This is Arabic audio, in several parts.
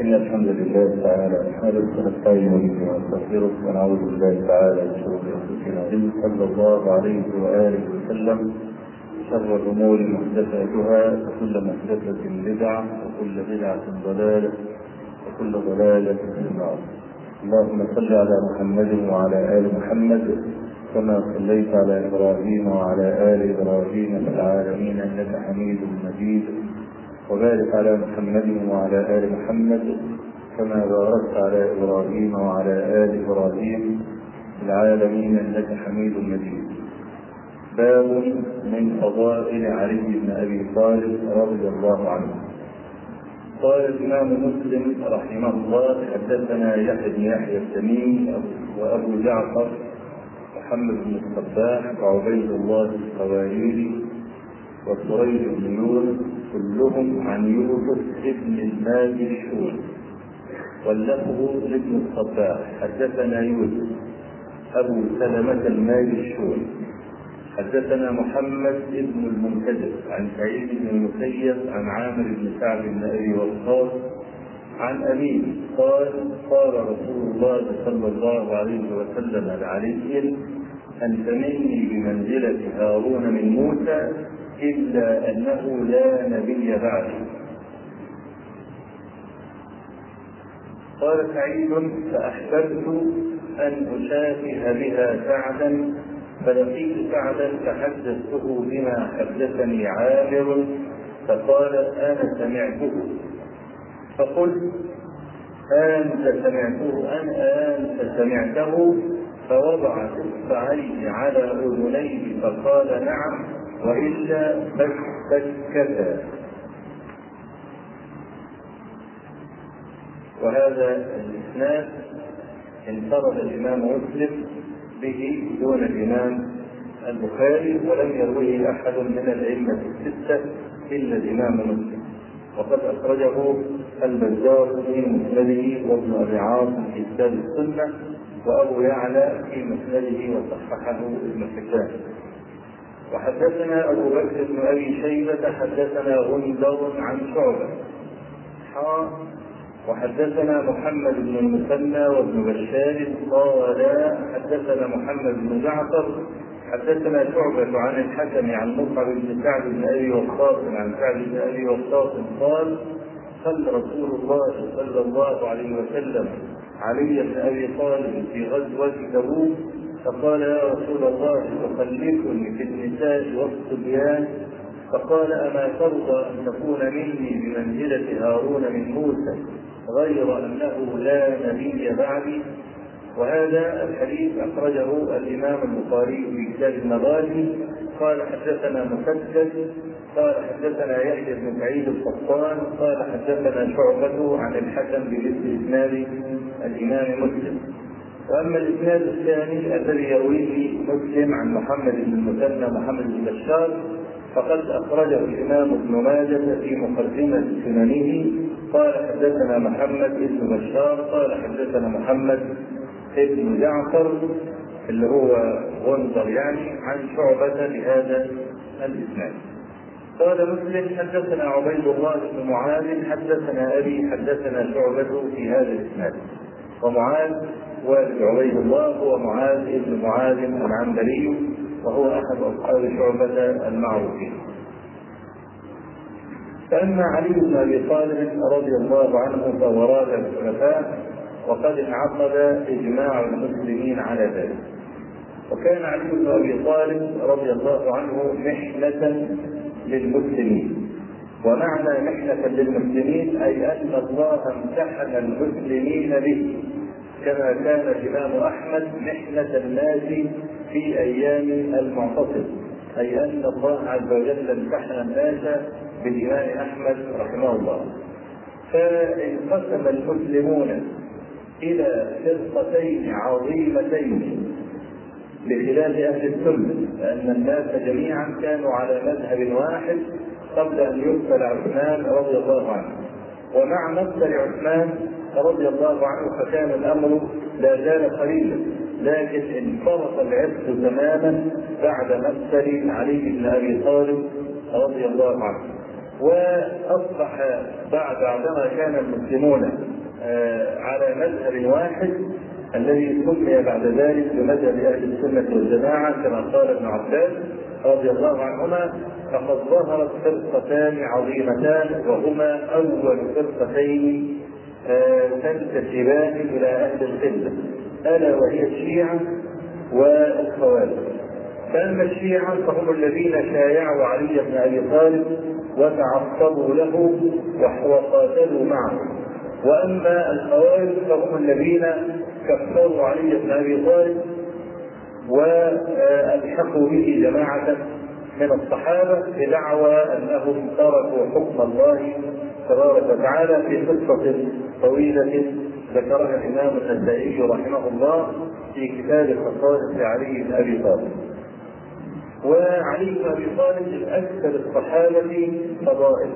إن الحمد لله تعالى نحمده ونستعين به ونستغفره ونعوذ بالله تعالى من شرور أنفسنا صلى الله عليه وآله وسلم. شر الأمور محدثاتها وكل محدثة بدعة وكل بدعة ضلالة وكل ضلالة في النار. اللهم صل على محمد وعلى آل محمد كما صليت على إبراهيم وعلى آل إبراهيم في العالمين إنك حميد مجيد. وبارك على محمد وعلى آل محمد كما باركت على إبراهيم وعلى آل إبراهيم في العالمين إنك حميد مجيد. باب من فضائل علي بن أبي طالب رضي الله عنه. قال الإمام مسلم رحمه الله حدثنا يحيى بن يحيى التميمي وأبو جعفر محمد بن الصباح وعبيد الله القواريري وسريج بن يونس كلهم عن يوسف ابن الماجشون واللفظ لابن الصباح حدثنا يوسف أبو سلمة الماجشون حدثنا محمد بن المنكدر عن سعيد بن المسيب عن عامر بن سعد بن أبي وقاص عن أبيه قال قال رسول الله صلى الله عليه وسلم لعلي أنت مني بمنزلة هارون من موسى إلا أنه لا نبي بعده. قال سعيد فأحببت أن أشافه بها سعدا فلقيت سعدا فحدثته بما حدثني عامر فقال أنا سمعته. فقلت أنت سمعته أن أنت سمعته فوضع إصبعيه على أذنيه فقال نعم. وإلا فسكتا وهذا الإسناد انفرد الإمام مسلم به دون الإمام البخاري ولم يرويه أحد من الأئمة الستة إلا الإمام مسلم. وقد أخرجه البزار في مسنده وابن أبي عاصم في كتاب السنة وأبو يعلى في مسنده وصححه ابن حبان. وحدثنا أبو بكر بن أبي شيبة حدثنا غندر عن شعبة. حا وحدثنا محمد بن المثنى وابن بشار قال حدثنا محمد بن جعفر حدثنا شعبة عن الحكم عن مصعب بن سعد بن أبي وقاص عن سعد بن أبي وقاص قال صلى رسول الله صلى الله عليه وسلم علي بن أبي طالب في غزوة تبوك فقال يا رسول الله تخلفني في النساء والصبيان فقال أما ترضى أن تكون مني بمنزلة هارون من موسى غير أنه لا نبي بعدي؟ وهذا الحديث أخرجه الإمام البخاري في كتاب المغازي. قال حدثنا مسدد قال حدثنا يحيى بن سعيد القطان قال حدثنا شعبة عن الحكم بمثل إسناد الإمام مسلم. وأما الإسناد الثاني الذي يرويه مسلم عن محمد بن المثنى محمد بن بشار فقد أخرجه الإمام ابن ماجه في مقدمة سننه قال حدثنا محمد بن بشار قال حدثنا محمد بن جعفر اللي هو غندر يعني عن شعبة بهذا الإسناد. قال مسلم حدثنا عبيد الله بن معاذ حدثنا أبي حدثنا شعبة في هذا الإسناد. ومعاذ والد عبيد الله هو معاذ بن معاذ العنبري وهو أحد أصحاب شعبة المعروفين. فأما علي بن أبي طالب رضي الله عنه فهو رابع الخلفاء وقد انعقد إجماع المسلمين على ذلك. وكان علي بن أبي طالب رضي الله عنه محنة للمسلمين ومعنى محنة للمسلمين أي أن الله امتحن المسلمين به كما كان الإمام أحمد محنة الناس في أيام المعتصم أي أن الله عز وجل امتحن الناس بالإمام أحمد رحمه الله. فانقسم المسلمون إلى فرقتين عظيمتين بخلاف أهل السنة لأن الناس جميعا كانوا على مذهب واحد قبل أن يقتل عثمان رضي الله عنه. ومع مقتل عثمان رضي الله عنه فكان الأمر لا زال قليلا لكن انفرط العرس تماما بعد مقتل علي بن أبي طالب رضي الله عنه. وأصبح بعد بعدما كان المسلمون آه، على مذهب واحد الذي سمي بعد ذلك بمذهب أهل السنة والجماعة كما قال ابن عباس رضي الله عنهما فقد ظهرت فرقتان عظيمتان وهما أول فرقتين تنتسبان إلى أهل القلة ألا وهي الشيعه والخوارج. فأما الشيعة فهم الذين شايعوا علي بن أبي طالب وتعصبوا له وقاتلوا معه. وأما الخوارج فهم الذين كفروا علي بن أبي طالب وألحقوا به جماعة من الصحابة بدعوى أنهم تركوا حكم الله تبارك وتعالى في قصه طويلة ذكرها الإمام النسائي رحمه الله في كتاب خصائص علي بن أبي طالب. وعلي بن أبي طالب من أكثر الصحابة فضائل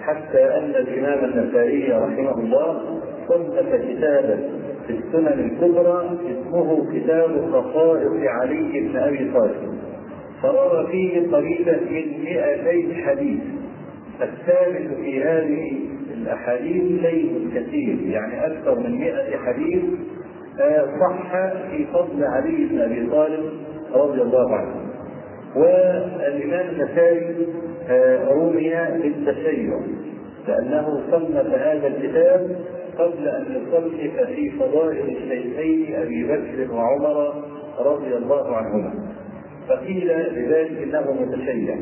حتى أن الإمام النسائي رحمه الله صنف كتابا في السنن الكبرى اسمه كتاب خصائص علي بن أبي طالب فروى فيه قريبا من 200 حديث الثابت في هذه الأحاديث شيء كثير يعني أكثر من 100 حديث آه، صح في فضل علي بن أبي طالب رضي الله عنه. والإمام النسائي آه، رمي بالتشيع لأنه صنف هذا الكتاب قبل أن يصنف في فضائل الشيخين أبي بكر وعمر رضي الله عنهما. فقيل لذلك إنه متشيع.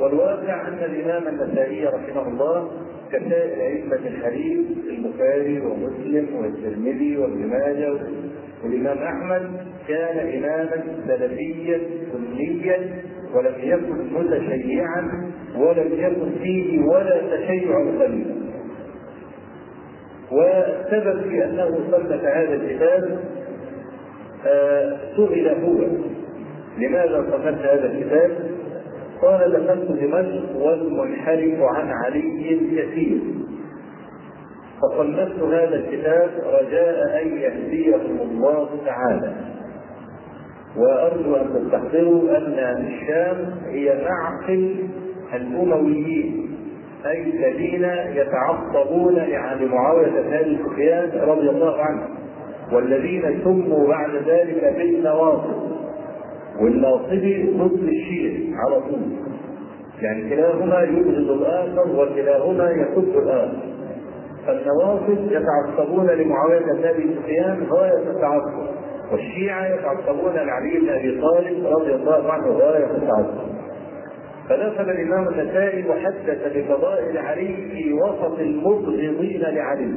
والواقع أن الإمام النسائي رحمه الله كسائر ائمه الحديث البخاري ومسلم والترمذي وابن ماجه والإمام أحمد كان إماما سلفيا سنيا ولم يكن متشيعا ولم يكن فيه ولا تشيع قليل والسبب في أنه صنف هذا الكتاب آه، سئل هو لماذا صنفت هذا الكتاب؟ قال دخلت دمشق والمنحرف عن علي كثير فصنفت هذا الكتاب رجاء أن يهديهم الله تعالى. وأرجو أن تستحضروا أن الشام هي معقل الأمويين أي الذين يتعصبون لمعاويه بن أبي سفيان رضي الله عنه والذين سموا بعد ذلك بالنواصب. والناصبي ضد الشيعي على طول. يعني كلاهما يبغض الآخر وكلاهما يسب الآخر. فالنواصب يتعصبون لمعاوية بن أبي سفيان غايه التعصب والشيعة يتعصبون لعلي بن أبي طالب رضي الله عنه غايه التعصب فدخل الإمام النسائي وحدث بفضائل علي في وسط المبغضين لعلي.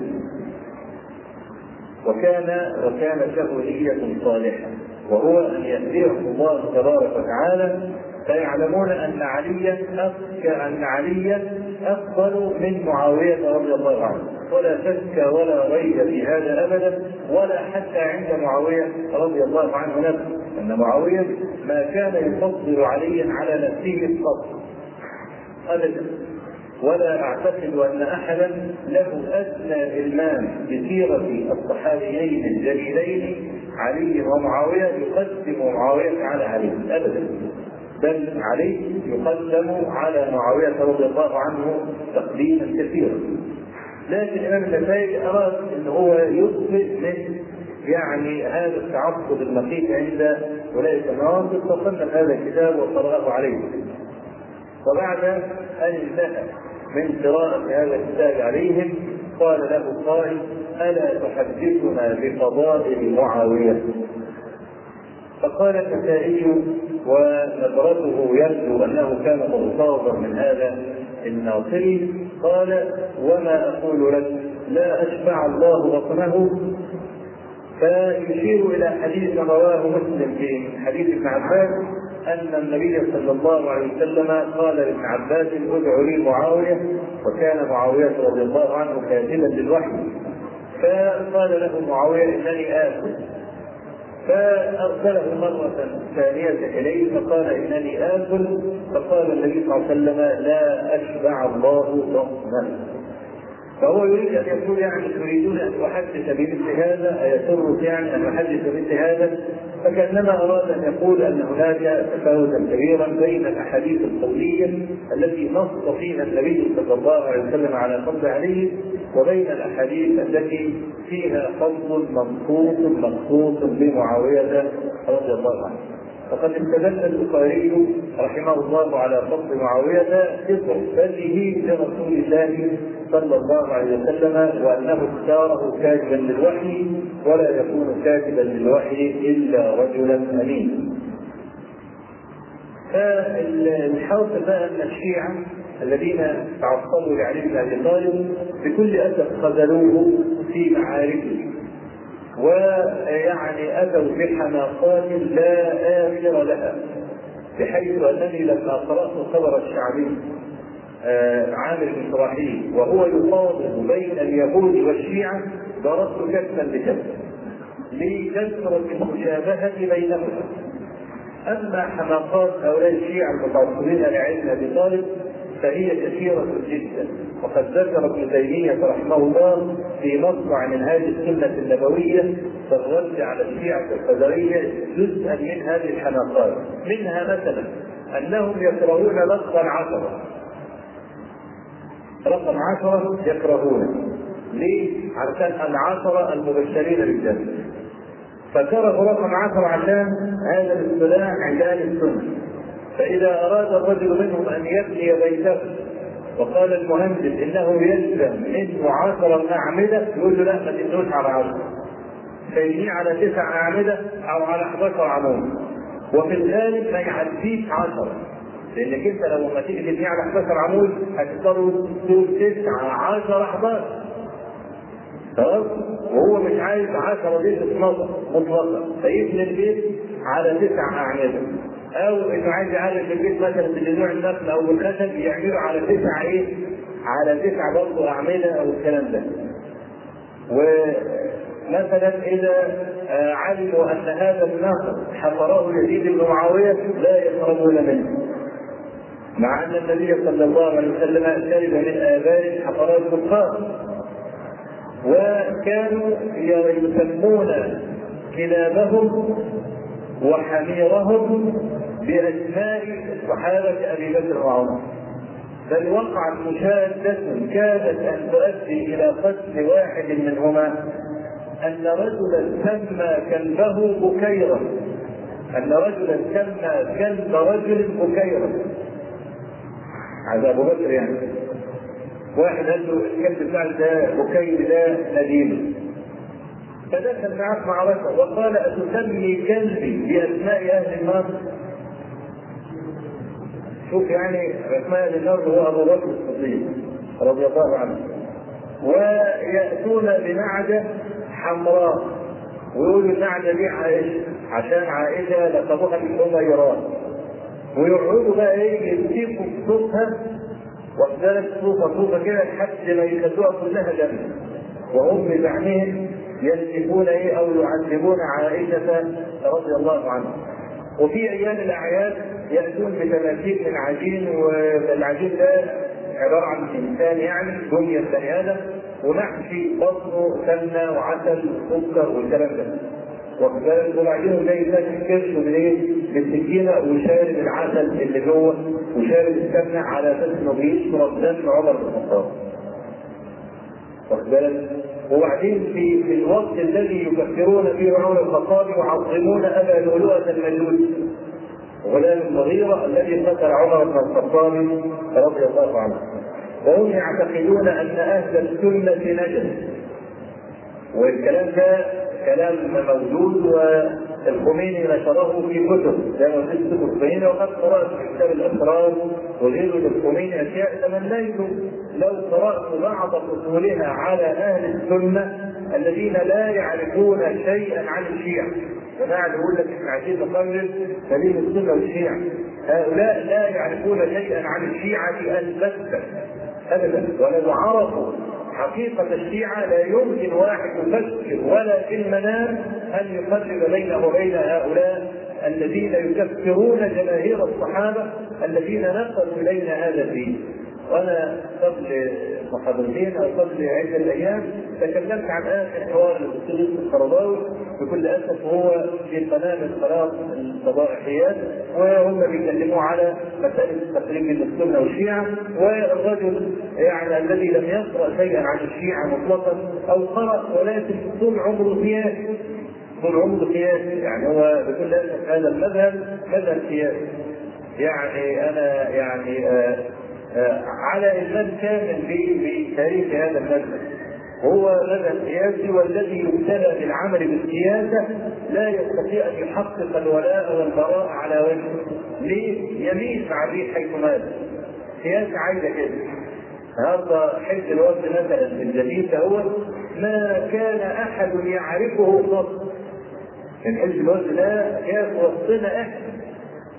وكان وكانت له نية صالحة. وهو أن يهديهم الله تبارك وتعالى فيعلمون أن عليا أن عليا أفضل من معاوية رضي الله عنه. ولا شك ولا ريب في هذا أبدا ولا حتى عند معاوية رضي الله عنه نفسه. أن معاوية ما كان يفضل عليا على نفسه الفضل أبدا. ولا أعتقد أن احدا له أدنى إلمام بسيرة الصحابيين الجليلين علي ومعاوية يقدم معاوية على علي. ابدا. بل علي يقدم على معاوية رضي الله عنه تقديما كثيرا. لكن الامام النسائي أراد إن هو يثبت من يعني هذا التعصب المخيف عند أولئك النواصب فصنف هذا الكتاب وقرأه عليه. وبعد أن انتهى من قراءة هذا الكتاب عليهم قال له قائل ألا تحدثنا بفضائل معاوية فقال النسائي ونظرته يبدو أنه كان مغتاظا من هذا الناصري قال وما أقول لك لا أشبع الله بطنه. فيشير إلى حديث رواه مسلم في حديث ابن عباس أن النبي صلى الله عليه وسلم قال لابن عباس ادع لي معاوية. وكان معاوية رضي الله عنه كاتبا للوحي. فقال له معاوية إنني اكل فأرسله مرة ثانية إليه فقال إنني اكل فقال النبي صلى الله عليه وسلم لا أشبع الله بطنا فهو يريد أن يقول يعني تريدون أن احدث بمثل هذا ايسرك يعني أن احدث بمثل هذا فكأنما أراد أن يقول أن هناك تفاوتا كبيرا بين الأحاديث القولية التي نص فيها النبي صلى الله عليه وسلم على فضل علي وبين الأحاديث التي فيها فضل منصوص مخصوص بمعاويه رضي الله عنه. فقد استدل البخاري رحمه الله على فضل معاوية بصحبته لرسول الله صلى الله عليه وسلم وأنه اختاره كاتبا للوحي ولا يكون كاتبا للوحي إلا رجلا أمين. فالحاصل بقى أن الشيعة الذين تعصبوا لعلي بن أبي طالب بكل أسف خذلوه في معاركه ويعني اتوا بحماقات لا آخر لها بحيث انني لما قرأت خبر الشعبي آه عامر شراحيل وهو يفاضل بين اليهود والشيعة ضربت كفا بكف لكثره المشابهة بينهما. أما حماقات هؤلاء الشيعة المتعصبين لعلم أبي طالب فهي كثيرة جدا. وقد ذكر ابن تيمية رحمه الله في مصنع من هذه السنة النبوية في الرد على الشيعة القدرية جزءا من هذه الحماقات منها مثلا أنهم يكرهون لفظا عشرة. رقم عشرة يكرهونه ليه؟ عشان العشرة المبشرين بالجنة. فكرهوا رقم عشرة عشان هذا الاصطلاح عند أهل السنة. فإذا أراد الرجل منهم أن يبني بيته وقال المهندس إنه يلزم منه عشرة أعمدة يقول له لا ما تبنوش على عشرة فيبنيه على تسع أعمدة أو على 11 عمود. وفي الغالب ما يعديش عشرة لأنك أنت لو ما تيجي تبنيه على 11 عمود هتضطر تقول 9 10 11 خلاص؟ وهو مش عايز 10 دي تتنظر مطلقا فيبني البيت على تسع أعمدة. أو انه عايز يعرف البيت مثلا بجذوع النخل أو بالخشب يعمله على تسع إيه؟ على تسع برضه أعمدة أو الكلام ده. ومثلا إذا علموا أن هذا النهر حفره يزيد بن معاوية لا يقربون منه. مع أن النبي صلى الله عليه وسلم شرب من ابار حفرات الكفار. وكانوا يسمون كلابهم وحميرهم بأسماء صحابة أبي بكر وعمر. بل وقعت مشادة كادت أن تؤدي إلى قتل واحد منهما. أن رجلا سمى كلبه بكيرا. أن رجلا سمى كلب رجل بكيرا. هذا أبو بكر يعني. واحد قال له الكلب بتاعك ده بكير ده نديم. فدخل معه معركة وقال أتسمي كلبي بأسماء أهل النار؟ شوف يعني أهل النار هو أبو بكر الصديق رضي الله عنه. ويأتون بنعجة حمراء. ويقولوا النعجة دي عائشة عشان عائشة لقبوها الحميرات ويقعدوا بقى إيه يمسكوا صوتها واخدالك صوفة صوفة كده لحد ما يخلوها كلها دم وهم بزعمهم يسلكون إيه أو يعذبون عائشة رضي الله عنها. وفي أيام الأعياد ياتون بتماثيل من عجين والعجين ده عبارة عن إنسان يعني بني البني آدم ومحشي بطنه سمنه وعسل وسكر والكلام ده. واخد بالك وبعدين زي الناس كرشه بالايه؟ بالسكينة وشارب العسل اللي جوه وشارب السمنة على أساس إنه بيشرب دم عمر بن الخطاب. واخد بالك؟ وبعدين في في الوقت الذي يكفرون فيه عمر الخطاب يعظمون أبا لؤلؤة المجوس غلام المغيره الذي قتل عمر بن الخطاب رضي الله عنه. وهم يعتقدون أن أهل السنة نجس والكلام ده كلام موجود والخميني نشره في كتب. زي قلت كتب الخميني وقد قرأت في كتاب الاسرار وغيره للخميني أشياء. تمنيت لو قرأت بعض فصولها على أهل السنة الذين لا يعرفون شيئا عن الشيعة. جماعة يقول لك إحنا عايزين نقرر سبيل السنة والشيعه هؤلاء لا يعرفون شيئا عن الشيعة البتة ابدا. ولو عرفوا حقيقة الشيعة لا يمكن واحد يفكر ولا في المنام أن يفرق بينه وبين هؤلاء الذين يكفرون جماهير الصحابة الذين نقلوا إلينا هذا الدين. وأنا قبل محاضرتين أو قبل عدة أيام تكلمت عن آخر حوار للاستاذ القرضاوي بكل أسف هو في قناة من قناة الفضائحيات وهم بيتكلموا على مسألة التقريب بين السنة والشيعه والرجل يعني الذي لم يقرأ شيئا عن الشيعة مطلقا أو قرأ ولكن طول عمره سياسي طول عمره سياسي يعني هو بكل أسف هذا المذهب مذهب سياسي يعني أنا يعني آه على ايمان كامل بتاريخ هذا المذهب. هو مذهب سياسي والذي يبتلى بالعمل بالسياسة لا يستطيع أن يحقق الولاء والبراء على وجهه. ليه؟ يميل مع الريح حيث مات. سياسه عايزة كده. النهارده حزب الوفد مثلا الجديد هو ما كان أحد يعرفه قط من حزب الوفد ده كان وسطنا إحنا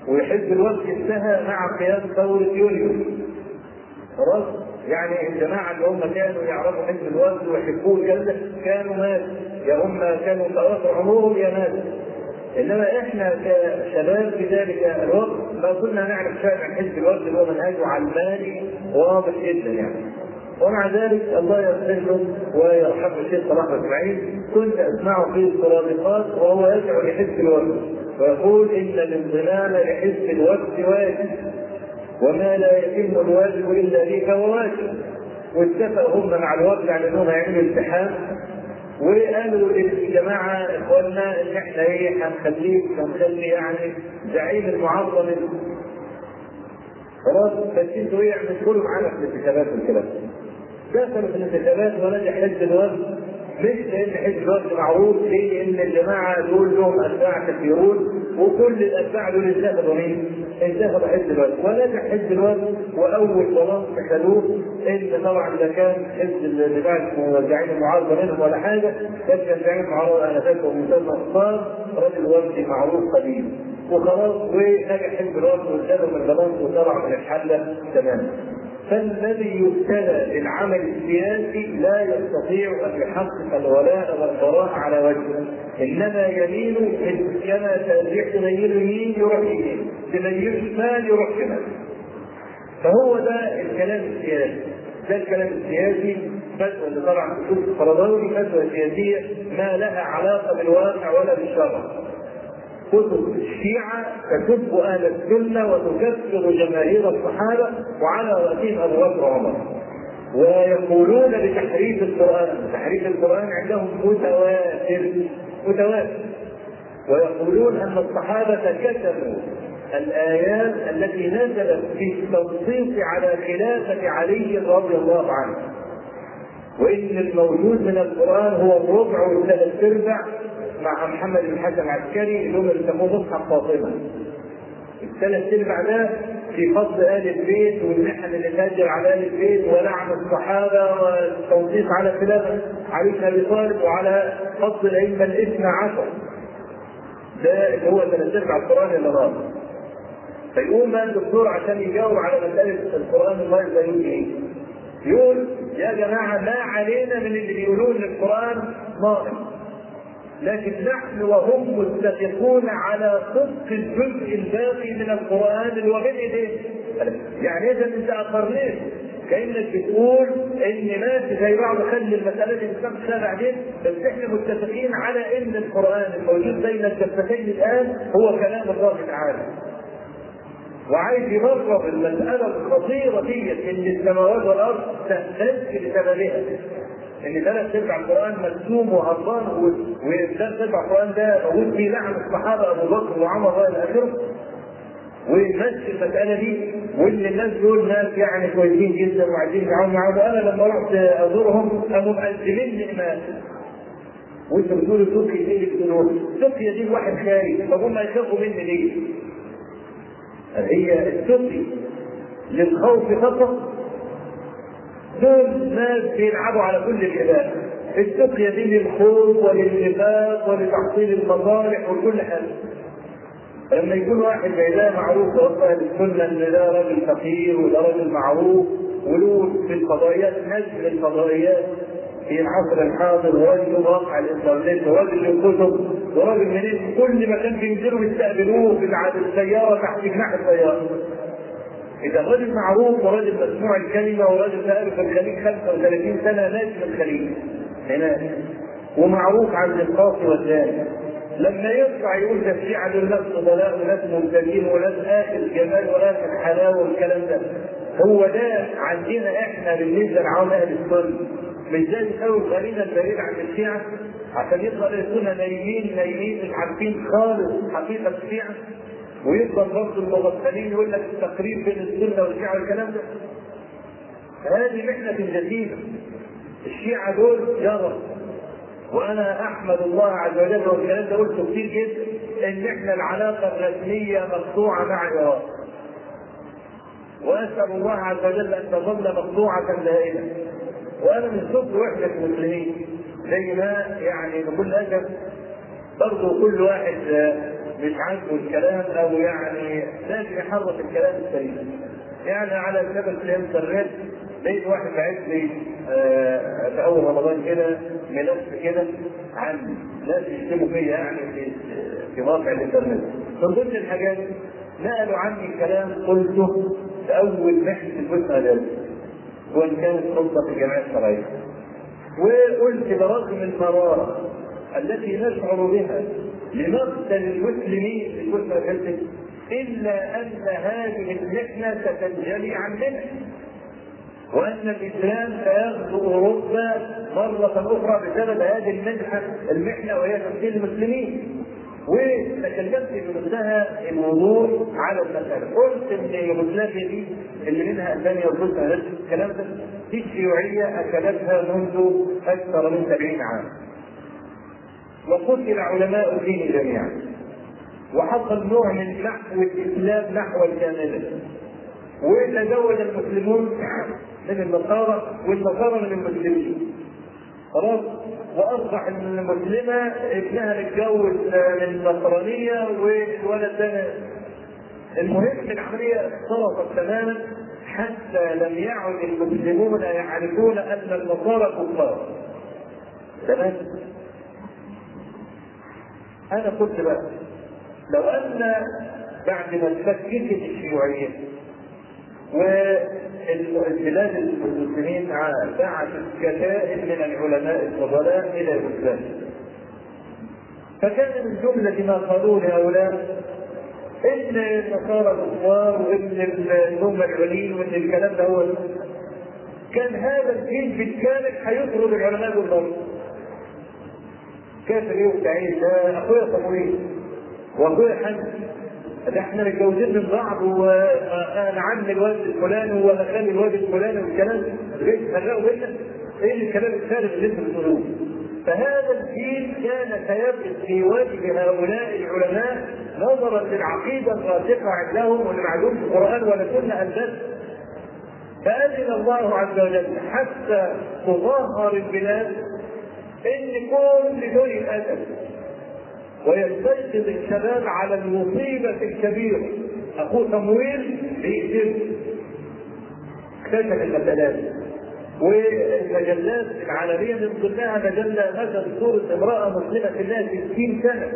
وحزب الوفد انتهى مع قيام ثورة يوليو خلاص؟ يعني الجماعة اللي هم كانوا يعرفوا حزب الوفد ويحبوه كذا كانوا مات يا هم كانوا تواصل عمرهم يا مات إنما إحنا كشباب في ذلك الوقت ما كنا نعرف شيئا عن حزب الوفد اللي هو منهجه علماني واضح جدا يعني. ومع ذلك الله يغفر له ويرحمه الشيخ صلاح إسماعيل. كنت أسمعه في السرادقات وهو يدعو لحزب الوفد ويقول إن الانضمام لحزب الوفد واجب. وما لا يتم الواجب إلا به فهو واجب واتفقوا هم مع الوفد على أنهم هيعملوا امتحان وقالوا للجماعه إخواننا إن إحنا إيه هنخليك هنخلي يعني زعيم المعظم. خلاص بس أنتوا إيه ادخلوا معانا في الانتخابات والكلام. دخلوا في الانتخابات ونجح حزب الوفد مش لأن حزب الوفد معروف ليه؟ لأن الجماعة دول لهم اتباع كثيرون. وكل الاتباع دول انتخبوا مين؟ انتخبوا حزب الوفد ونجح حزب الوفد وأول بلاط خدوه إن طبعا ده كان حزب اللي بعد زعيم المعارضة منهم ولا حاجة كان زعيم المعارضة أنا فاكر مسمى أخبار رجل وفدي معروف قديم. وخلاص ونجح حزب الوفد واداله من البلاط وطلع من الحلة تماما فالذي يبتلى بالعمل السياسي لا يستطيع أن يحقق الولاء والبراء على وجهه. إنما يميل كما تميل يمين يروح يمين تميل شمال يروح شمال. فهو ده الكلام السياسي. ده الكلام السياسي فتوى اللي طبعا تشوف الفرضاوي فتوى سياسية ما لها علاقة بالواقع ولا بالشرع. كتب الشيعة تسب أهل السنة وتكفر جماهير الصحابة وعلى رأسهم أبو بكر وعمر. ويقولون بتحريف القرآن تحريف القرآن عندهم متواتر متواتر. ويقولون أن الصحابة كتبوا الآيات التي نزلت في التنصيص على خلافة علي رضي الله عنه. وإن الموجود من القرآن هو الربع وثلاث أرباع. مع محمد بن حسن العسكري اللي هم بيسموه مصحف فاطمة. الثلاث ارباع ده في فضل آل البيت والمحن اللي تأجر على آل البيت ولعن الصحابة والتوثيق على خلافه علي بن أبي طالب وعلى فضل الأئمة الاثنى عشر. ده اللي هو ثلاث ارباع القرآن اللي غاب. فيقوم بقى الدكتور عشان يجاوب على مسألة القرآن الله يقول إيه؟ يقول يا جماعة ما علينا من اللي بيقولون إن القرآن ناقص لكن نحن وهم متفقون على صدق الجزء الباقي من بين ايدينا. يعني إذا أنت اقريت كأنك بتقول إن ماشي زي بعض خلي المسألة دي نتناقش بعدين بس إحنا متفقين على إن القرآن الموجود بين الكفتين الآن هو كلام الله تعالى. وعايز يمرر المسألة الخطيرة دي إن السماوات والأرض تهتز بسببها إن ثلاث ارباع القرآن مرسوم وهربان وثلاث ارباع القرآن ده موجود فيه لعن الصحابة أبو بكر وعمر والى اخره ويمشي المساله دي وان الناس دول ناس يعني كويسين جدا وعايزين يتعاونوا معاهم وأنا لما رحت أزورهم قاموا مقدمين لي ايمان وانتوا بتقولوا تركيا إيه اللي بتقولوه؟ تركيا دي الواحد خايف طب هم يخافوا مني ليه؟ هي التركي للخوف فقط دول ناس بيلعبوا على كل العباد التقية دي للخوف وللنفاق ولتحصيل المصالح وكل حاجة. لما يكون واحد زي ده معروف وسط السنة إن ده راجل فقير وده راجل معروف وله في الفضائيات نجم الفضائيات. في العصر الحاضر وراجل واقع الإنترنت وراجل الكتب وراجل منين؟ كل مكان بينزلوا يستقبلوه بالسياره تحت جناح السيارة. إذا الرجل معروف ورجل مسموع الكلمة بقاله في الخليج 35 سنة ناجم الخليج. هناك. ومعروف عند القاصي والثاني لما يطلع يقول ده الشيعة دول ناس فضلاء وناس ممتازين وناس آخر جمال واخر حلاوة والكلام ده. هو ده عندنا إحنا بالنسبة لعوام أهل السنة. مش زي يساوي الغريزه البعيد عن الشيعة عشان يفضل السنة نايمين نايمين مش عارفين خالص حقيقة الشيعة. ويفضل برضه المغفلين يقول لك التقريب بين السنة والشيعة والكلام ده. هذه محنه جديدة. الشيعة دول جرى وأنا أحمد الله عز وجل والكلام ده قلته كتير جدا إن إحنا العلاقة الرسمية مقطوعة مع ايران وأسأل الله عز وجل أن تظل مقطوعة دائما. وأنا من ضد وحده المسلمين زي ما يعني بكل اسف برضه كل واحد مش عاجبه الكلام أو يعني لازم يحرك الكلام السليم. يعني على سبب الانترنت لقيت واحد بعت لي آه في أول رمضان كده ملف كده عن ناس يشتموا فيا يعني في في موقع الإنترنت. من ضمن الحاجات نقلوا عني كلام قلته في أول محنه الجزء هذا وإن كانت خطه في الجمعيه الشرعية. وقلت برغم المراره التي نشعر بها لمقتل المسلمين في الثالث إلا أن هذه المحنه ستنجلي عننا وأن الإسلام سيغزو أوروبا مرة أخرى بسبب هذه المنحه المحنة وهي تمثيل المسلمين. وتكلمت بمنتهى الوضوح على المسألة. قلت إن يوغوسلافيا دي اللي منها المانيا وروسيا الكلام ده دي الشيوعيه أكلتها منذ أكثر من 70 عام. وقتل علماء الدين جميعا. وحصل نوع من نحو الإسلام نحوا كاملا وتزوج المسلمون من النصارى والنصارى من المسلمين. خلاص؟ وأصبح المسلمة ابنها متجوز من النصرانيه والولد ده المهم العملية اختلطت تماما حتى لم يعد المسلمون يعرفون أن النصارى كفار. تمام؟ أنا قلت بقى لو أن بعد ما اتفككت الشيوعية والبلاد المسلمين بعثت كتائب من العلماء الفضلاء إلى الاسلام فكان من جملة ما قالوه لهؤلاء إن النصارى كفار وإن هم العليين وإن الكلام ده هو كان هذا الدين بالكامل هيطرد العلماء دول كافر إيه وتعيش ده أخويا صمويل وأخويا حمد ده إحنا متجوزين من بعض وأنا عم الواد الفلاني وأنا خالي الواد الفلاني والكلام ليه فرقوا؟ إيه الكلام الفارغ اللي أنتم بتقولوه؟ فهذا الدين كان سيبقى في وجه هؤلاء العلماء نظرا للعقيده الراسخة عندهم واللي ما عندهمش قران ولا سنه البس فأذن الله عز وجل حتى تظاهر البلاد إن كل دول الاسد ويستيقظ الشباب على المصيبة الكبيرة. أخوه صمويل بيقتله اكتشف المسألات والمجلات العالمية من ضمنها مجلة مثل صورة امرأة مسلمة في الله 60 سنة.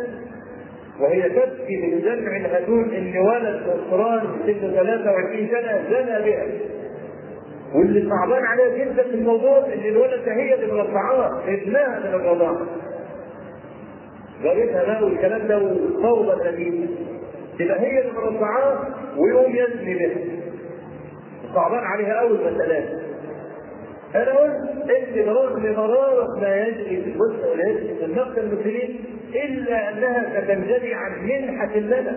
وهي تبكي من دمع الهدول ان ولد نصراني سنه 23 سنة زنى بها. واللي صعبان عليها جدا في الموضوع إن الولد هي اللي مرضعاه ابنها من الرضاعه جارتها بقى والكلام ده وفوضى الأمين تبقى هي اللي مرضعاه ويقوم يزني بها صعبان عليها أول مسألات أنا قلت إن برغم مرارة ما يجري في الجزء والهجر في النقد المسلمين إلا أنها ستنجلي عن منحة لنا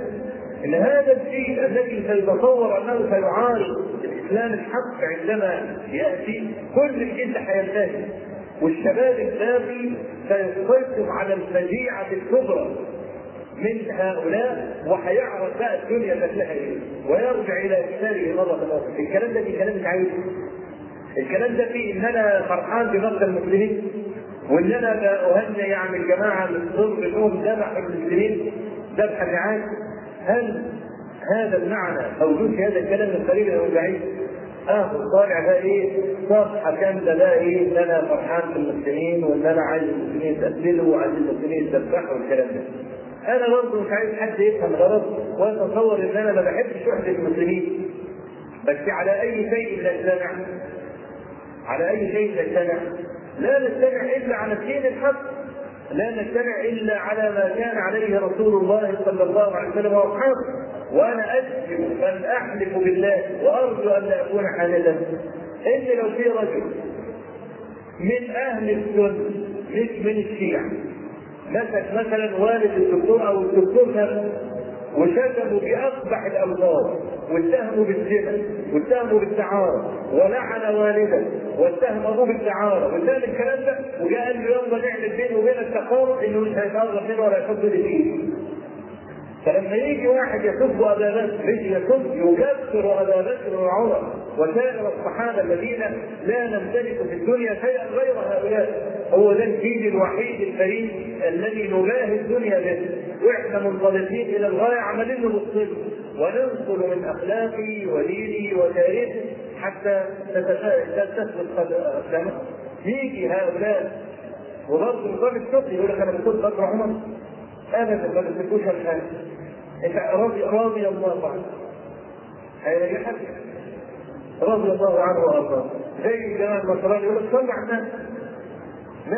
إن هذا الشيء الذي سيتصور أنه سيعارض الإسلام الحق عندما يأتي كل الجد حينتهي والشباب الباقي سيسيطر على الفجيعة الكبرى من هؤلاء وهيعرف بقى الدنيا شكلها إيه ويرجع إلى اكثاره مره أخرى الكلام ده في كلام مش عايز الكلام ده فيه إن أنا فرحان بمقتل المسلمين وإن أنا أهنئ يعني الجماعة من ظلم انهم ذبحوا المسلمين ذبح الرعايه هل هذا المعنى موجود في هذا الكلام من قريب أو بعيد؟ آه الطالع ده إيه؟ صفحة كاملة ده إيه؟ ان أنا فرحان بالمسلمين وان أنا عايز المسلمين يتقتلوا وعايز المسلمين يتذبحوا والكلام ده. أنا برضه مش عايز حد يفهم غلط وأتصور إن أنا ما بحبش وحدة المسلمين. بس على أي شيء نجتمع على أي شيء نجتمع لا نجتمع إلا على الدين الحق لا نجتمع إلا على ما كان عليه رسول الله صلى الله عليه وسلم وأصحابه وأنا اجزم بل أحلف بالله وأرجو أن لا أكون حالدا ان لو في رجل من أهل السنة مش من الشيعة مسك مثلا والد الدكتور أو الدكتور نفسه وشتموا باقبح الالفاظ واتهموا بالزنا واتهموا بالدعاره ولعن والده واتهم ابوه بالدعاره واتهم الكلام ده وجاء قال له يلا نعمل بينه وبين التقارب إنه مش هيتقرب منه ولا يحط لي فيه فلما يجي واحد يسب أبا بكر مش يسب يكفر أبا بكر وعمر وسائر الصحابة الذين لا نمتلك في الدنيا شيئا غير هؤلاء. هو ده الدين الوحيد الكريم الذي نباهي الدنيا به. وإحنا منطلقين إلى الغاية عمالين نبص وننقل من أخلاقي وديني وتاريخي حتى تثبت قدامه يجي هؤلاء وبرضه نظام الفقه يقول لك أنا بكون بكر عمر. ابدا ما بتسكوش الحاجة انت راضي راضي الله عنه. هيلاقي حد رضي الله عنه وأرضاه. زي الجماعه النصراني يقول لك صلي على الناس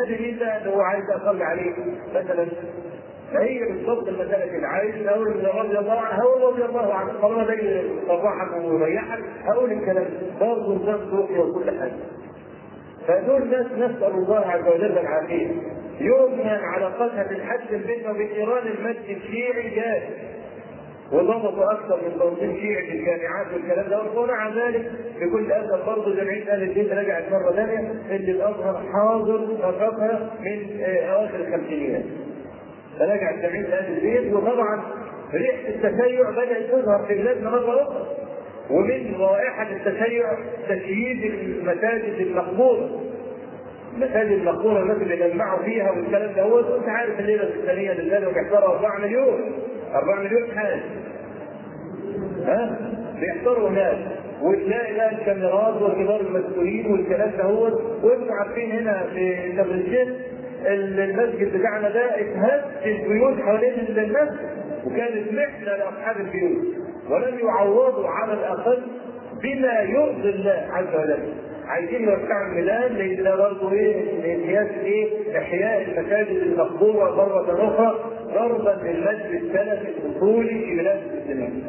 أدري انت لو هو عايز أصلي عليه. مثلا فهي بالضبط المسألة اللي عايز أقول رضي الله عنه هقول رضي الله عنه. طالما ده يصرحك ويريحك هقول الكلام برضه نظام روحي وكل حاجة. فدول ناس نسأل الله عز وجل العافية. كان علاقتها بالحد وبين إيران المسجد الشيعي جاهز وضبطوا أكثر من تنظيم شيعي في الجامعات والكلام ده ومع ذلك بكل اسف برضه جمعية أهل الدين رجعت مرة ثانية إن الأزهر حاضر نشاطها من أواخر الخمسينيات. فرجعت جمعية أهل البيت وطبعا ريحة التشيع بدأت تظهر في بلادنا مرة أخرى. ومن رائحة التشيع تشييد المساجد المقبولة المساجد المقبوله الناس اللي جمعوا فيها والكلام ده هو أنت عارف الليلة اللي كانوا بيحضروا 4 مليون. 4 مليون حاج ها؟ بيحضروا هناك وتلاقي بقى الكاميرات وكبار المسؤولين والكلام ده هو. عارفين هنا في الشيخ المسجد بتاعنا ده اتهز البيوت حوالين المسجد وكانت محنة لأصحاب البيوت. ولم يعوضوا على الأقل بما يرضي الله عز وجل. عايزين يوسعوا الميلاد لأن ده برضه إيه سياسه إيه إحياء المساجد المقبورة مره أخرى ضربا للمجد السلفي الاصولي في بلاد المسلمين.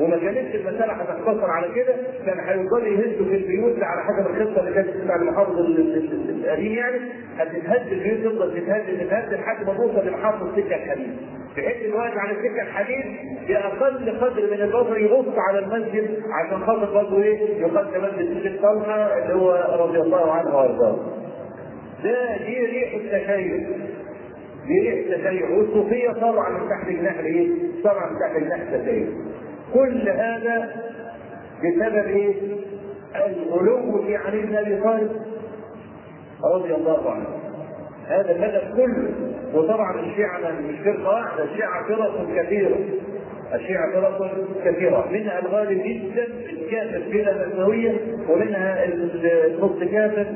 وما كانتش المسألة هتقتصر على كده كان هيفضلوا يهزوا في البيوت على حسب الخطة اللي كانت بتاع المحافظ القديم يعني هتتهد البيوت تفضل تتهد تتهد لحد ما توصل لمحافظ السكه الحديد. بحيث الوقت على السكه الحديد بأقل قدر من البصر يبص على المسجد عشان خاطر برضه إيه يقدم مسجد سيد طلحه اللي هو رضي الله عنه وأرضاه. ده دي ريح التشيع دي ريح التشيع والصوفية طبعا من تحت جناح إيه؟ طبعا من تحت جناح التشيع. كل هذا بسبب إيه؟ الغلو في علي بن أبي طالب رضي الله عنه. هذا الهدف كله وطبعا الشيعة مش فرقة واحدة الشيعة فرق كثيرة الشيعة فرق كثيرة منها الغالب جدا الكافر بلا مأساوية ومنها النص كافر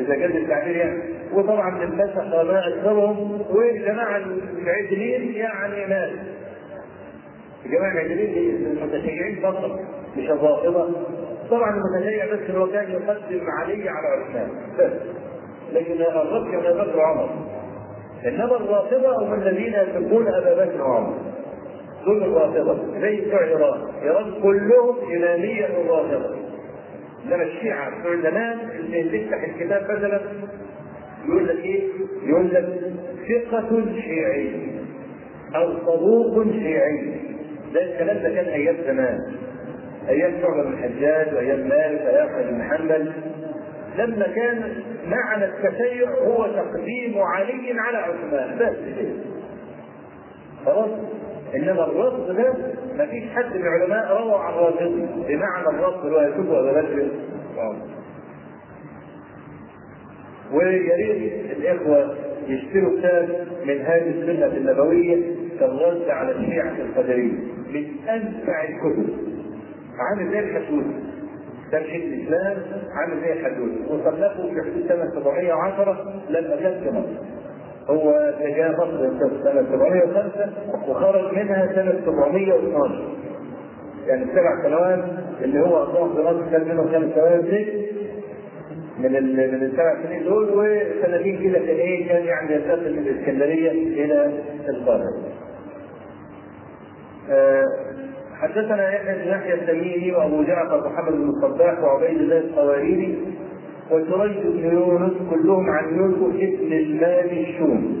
إذا جاز التعبير يعني وطبعا الفسق ما أكثرهم والجماعة العدلين يعني مال الجماعة العدلين المتشيعين فقط مش الرافضة طبعا المتشيع بس هو كان يقدم علي على عثمان. بس. لكن الرد كان ابا بكر وعمر إنما الرافضة هم الذين يحبون أبا بكر وعمر. دول الرافضة. زي بتوع إيران. إيران كلهم إمامية الرافضة. إنما الشيعة بتوع زمان اللي يفتح الكتاب مثلا يقول لك إيه؟ يقول لك ثقة شيعي أو صدوق شيعي. ده الكلام ده كان أيام زمان. أيام شعبة بن الحجاج وأيام مالك وأيام أحمد بن حنبل لما كان معنى التشيع هو تقديم علي على عثمان. بس خلاص. إنما الرفض ده ما فيش حد من العلماء روى عن رافضي بمعنى الرفض اللي هو يسب ابا بكر ويا ريت الإخوة يشتروا كتاب من هذه السنة النبوية كالرد على الشيعه القدرية. من أنفع الكتب عامل زي الحسود تمشي الإسلام عامل زي الحدود وصنفه في حدود سنة 710 لما كان في مصر. هو جاء مصر سنة 705 وخرج منها سنة 712. يعني السبع سنوات اللي هو في الأرض كان منهم خمس سنوات من من السبع سنين دول وسنتين كده كان إيه كان يعني ينتقل من الإسكندرية إلى القاهرة. آه، حدثنا يحيى بن يحيى التميمي وأبو جعفر محمد بن الصباح وعبيد الله القواريري وسريج بن يونس كلهم عن يوسف ابن المال الشوم.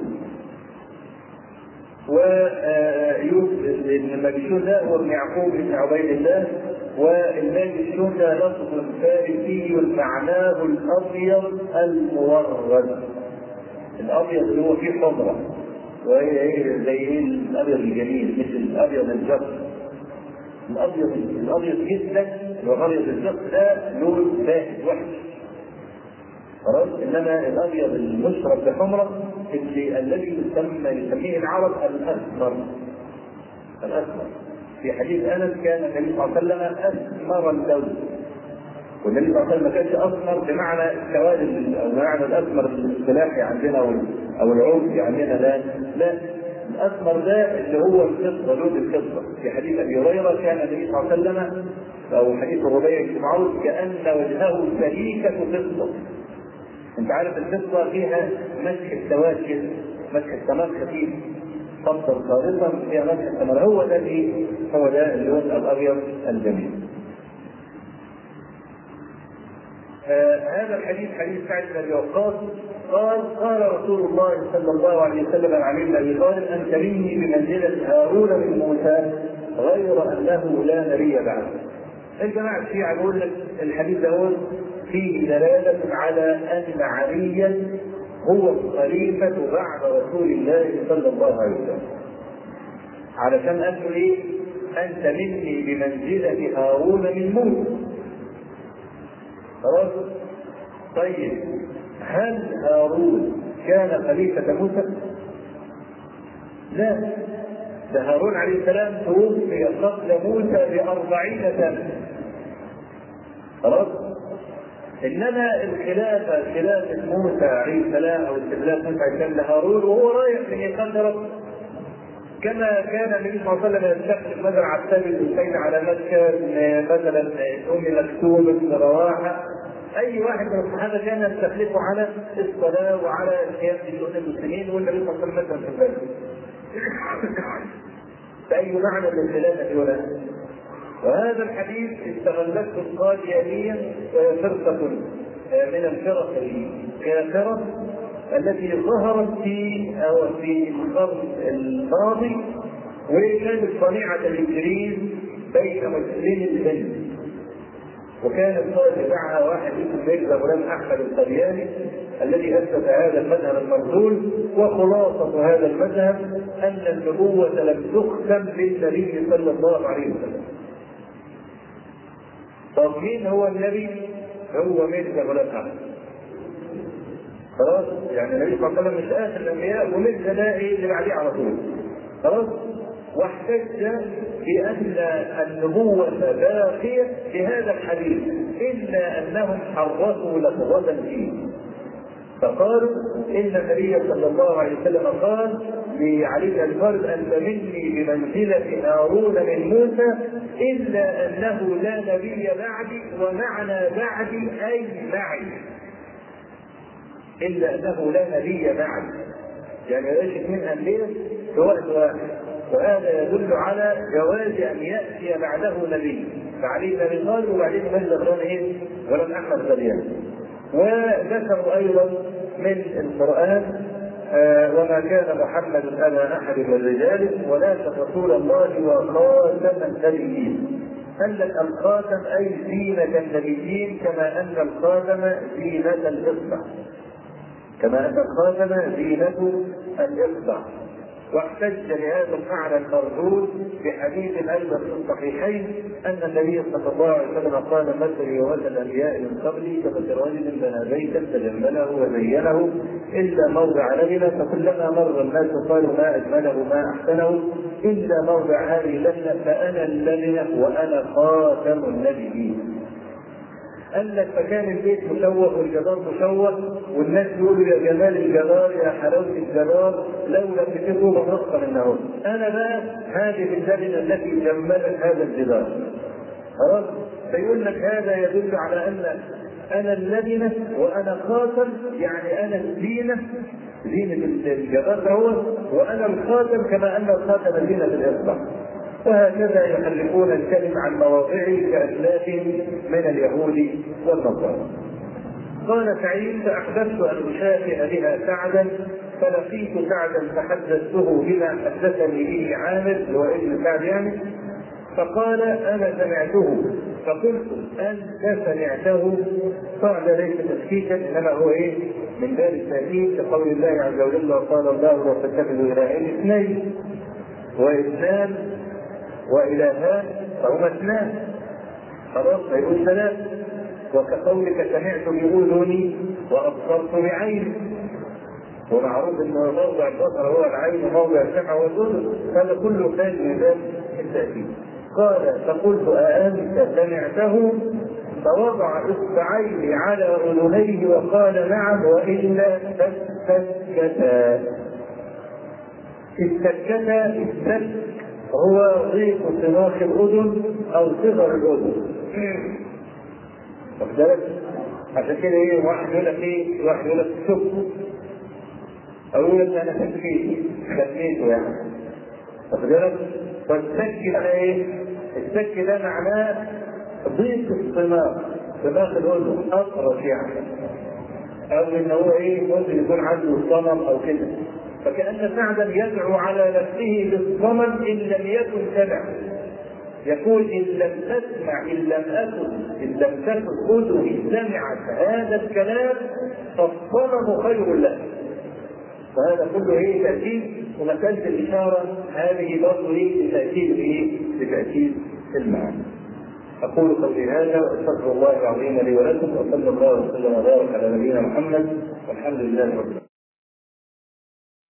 ويوسف بن مجشون ده هو ابن يعقوب بن عبيد الله والمجشون ده لفظ فارسي معناه الأبيض المورد الأبيض اللي هو فيه حمرة وهي إيه زي إيه؟ الأبيض الجميل مثل الأبيض الجف الابيض الأبيض جدا اللي هو ابيض الجف ده لون باهت وحش. خلاص؟ إنما الأبيض المشرب بحمرة اللي الذي يسمى يسميه العرب الأسمر. الأسمر. في حديث أنس كان النبي صلى الله عليه وسلم أسمر اللون والنبي صلى الله عليه وسلم ما كانش اسمر بمعنى السواد أو بمعنى الاسمر الاصطلاحي عندنا أو العرفي عندنا لا لا. الاسمر ده اللي هو الفضة لون الفضة. في حديث أبي هريرة كان النبي صلى الله عليه وسلم أو حديث الربيع بن معروف كأن وجهه سليكة فضة. أنت عارف الفضة فيها مسح السواد كده مسح السماء خفيف. فضه خالصا فيها مسح السماء هو ده الايه؟ هو ده اللون الأبيض الجميل. آه هذا الحديث حديث سعد بن أبي وقاص قال قال رسول الله صلى الله عليه وسلم عن علي بن ابي طالب انت مني بمنزلة هارون من موسى غير أنه لا نبي بعد. الجماعه الشيعة بيقول لك الحديث ده فيه دلالة على أن عليا هو الخليفة بعد رسول الله صلى الله عليه وسلم. علشان قال له إيه؟ انت مني بمنزلة هارون من موسى. خلاص؟ طيب هل هارون كان خليفة موسى؟ لا ده هارون عليه السلام توفي قبل موسى بأربعين سنة خلاص؟ إنما الخلافة خلافة موسى عليه السلام أو استخلاف موسى عليه السلام لهارون وهو رايح من يقال ربه كما كان النبي صلى الله عليه وسلم يستخلف مثلا عتاب الحسين على مكة مثلا أم مكتوم بن رواحة أي واحد من الصحابة كان يستخلفه على الصلاة وعلى القيام بدون المسلمين والنبي صلى الله عليه وسلم في البلد. فأي معنى للخلافه هنا؟ وهذا الحديث استغلته القاديانيه فرقة من الفرق الكافرة التي ظهرت في أو في القرن الماضي وكانت صنيعة الإنجليز بين مسلمين الهند وكان القائد بتاعها واحد اسمه ميرزا غلام أحمد القدياني الذي أسس هذا المذهب المرسول وخلاصة هذا المذهب أن النبوة لم تختم بالنبي صلى الله عليه وسلم. طب مين هو النبي؟ هو ميرزا غلام أحمد. خلاص يعني النبي صلى الله عليه وسلم مش اخر الأنبياء ومثل ده إيه اللي بعديه على طول خلاص واحتج بأن النبوة باقية بهذا الحديث. إلا أنهم حرفوا لفظة فيه. فقالوا إن النبي صلى الله عليه وسلم قال لعلي طالب أنت مني بمنزلة هارون من موسى إلا أنه لا نبي بعدي ومعنى بعدي أي معي. إلا أنه لا نبي بعد يعني ليس اثنين انبياء في وقت واحد وهذا يدل على جواز أن يأتي بعده نبي. فعلي بن ابي طالب وبعدين مجد غير إيه؟ ولم أحمد غريان وذكروا أيضا من القرآن آه وما كان محمد أبا أحد من رجالكم ولكن رسول الله وخاتم النبيين. لك الخاتم أي زينة النبيين كما أن الخاتم زينة الاصبع كما أن الخاتم زينة الاصبع واحتج لهذا المعنى المردود بحديث أيضا في الصحيحين أن النبي صلى الله عليه وسلم قال مثلي ومثل الأنبياء من قبلي كمثل رجل بنى بيتا تجمله وزينه إلا موضع لبنه فكلما مر الناس قالوا ما أجمله ما أحسنه إلا موضع هذه اللبنه فأنا اللبنه وأنا خاتم النبيين. قال لك فكان البيت مشوه والجدار مشوه والناس يقولوا يا جمال الجدار يا حلاوة الجدار لولا كتبوا بنص منهن أنا بقى هذه اللبنه التي جملت هذا الجدار خلاص؟ فيقول لك هذا يدل على أن أنا اللبنة وأنا خاتم يعني أنا الزينة زينة الجبال هو وأنا الخاتم كما أن الخاتم زينة الإصبع. وهكذا يخلفون الكلم عن مواضعه كأسلاف من اليهود والنصارى. قال سعيد فأحببت أن أشافئ بها سعدا فلقيت سعدا فحدثته بما حدثني به عامر هو ابن سعد يعني فقال أنا سمعته؟ فقلت أنت سمعته. قال ليس تشكيكا إنما هو إيه؟ من باب التأكيد كقول الله عز وجل وقال الله وتتخذوا إلهين اثنين وإثنان وإلهان فهما اثنان. خلاص فيقول ثلاث وكقولك سمعت بأذني وأبصرت بعيني. ومعروف إن موضع البصر هو العين وموضع السمع والاذن هذا كله من باب التأكيد. قال فقلت أأنت سمعته؟ فوضع اصبعيه على أذنيه وقال نعم والا فاستسكتا استسكتا السك هو ضيق صراخ الأذن أو صغر الأذن. واخد بالك؟ عشان كده إيه واحد يقول لك إيه؟ واحد يقول لك سك أو يقول لك أنا سكيت سكيته يعني واخد بالك؟ فالسك ده إيه؟ السك ده معناه ضيق الصماغ صماغ الاذن أطرش يعني. أو إن هو إيه؟ ممكن يكون عنده صمم أو كده. فكأن سعدا يدعو على نفسه بالصمم إن لم يكن سمع يقول إن لم تسمع إن لم أكن إن لم تكن اذني سمعت هذا الكلام فالصمم خير له. فهذا كله إيه تأكيد ومساله الإشارة هذه برضه إيه لتأكيد إيه؟ لتأكيد المعنى. أقول قولي هذا وأستغفر الله العظيم لي ولكم وصلى الله وسلم وبارك على نبينا محمد والحمد لله رب العالمين.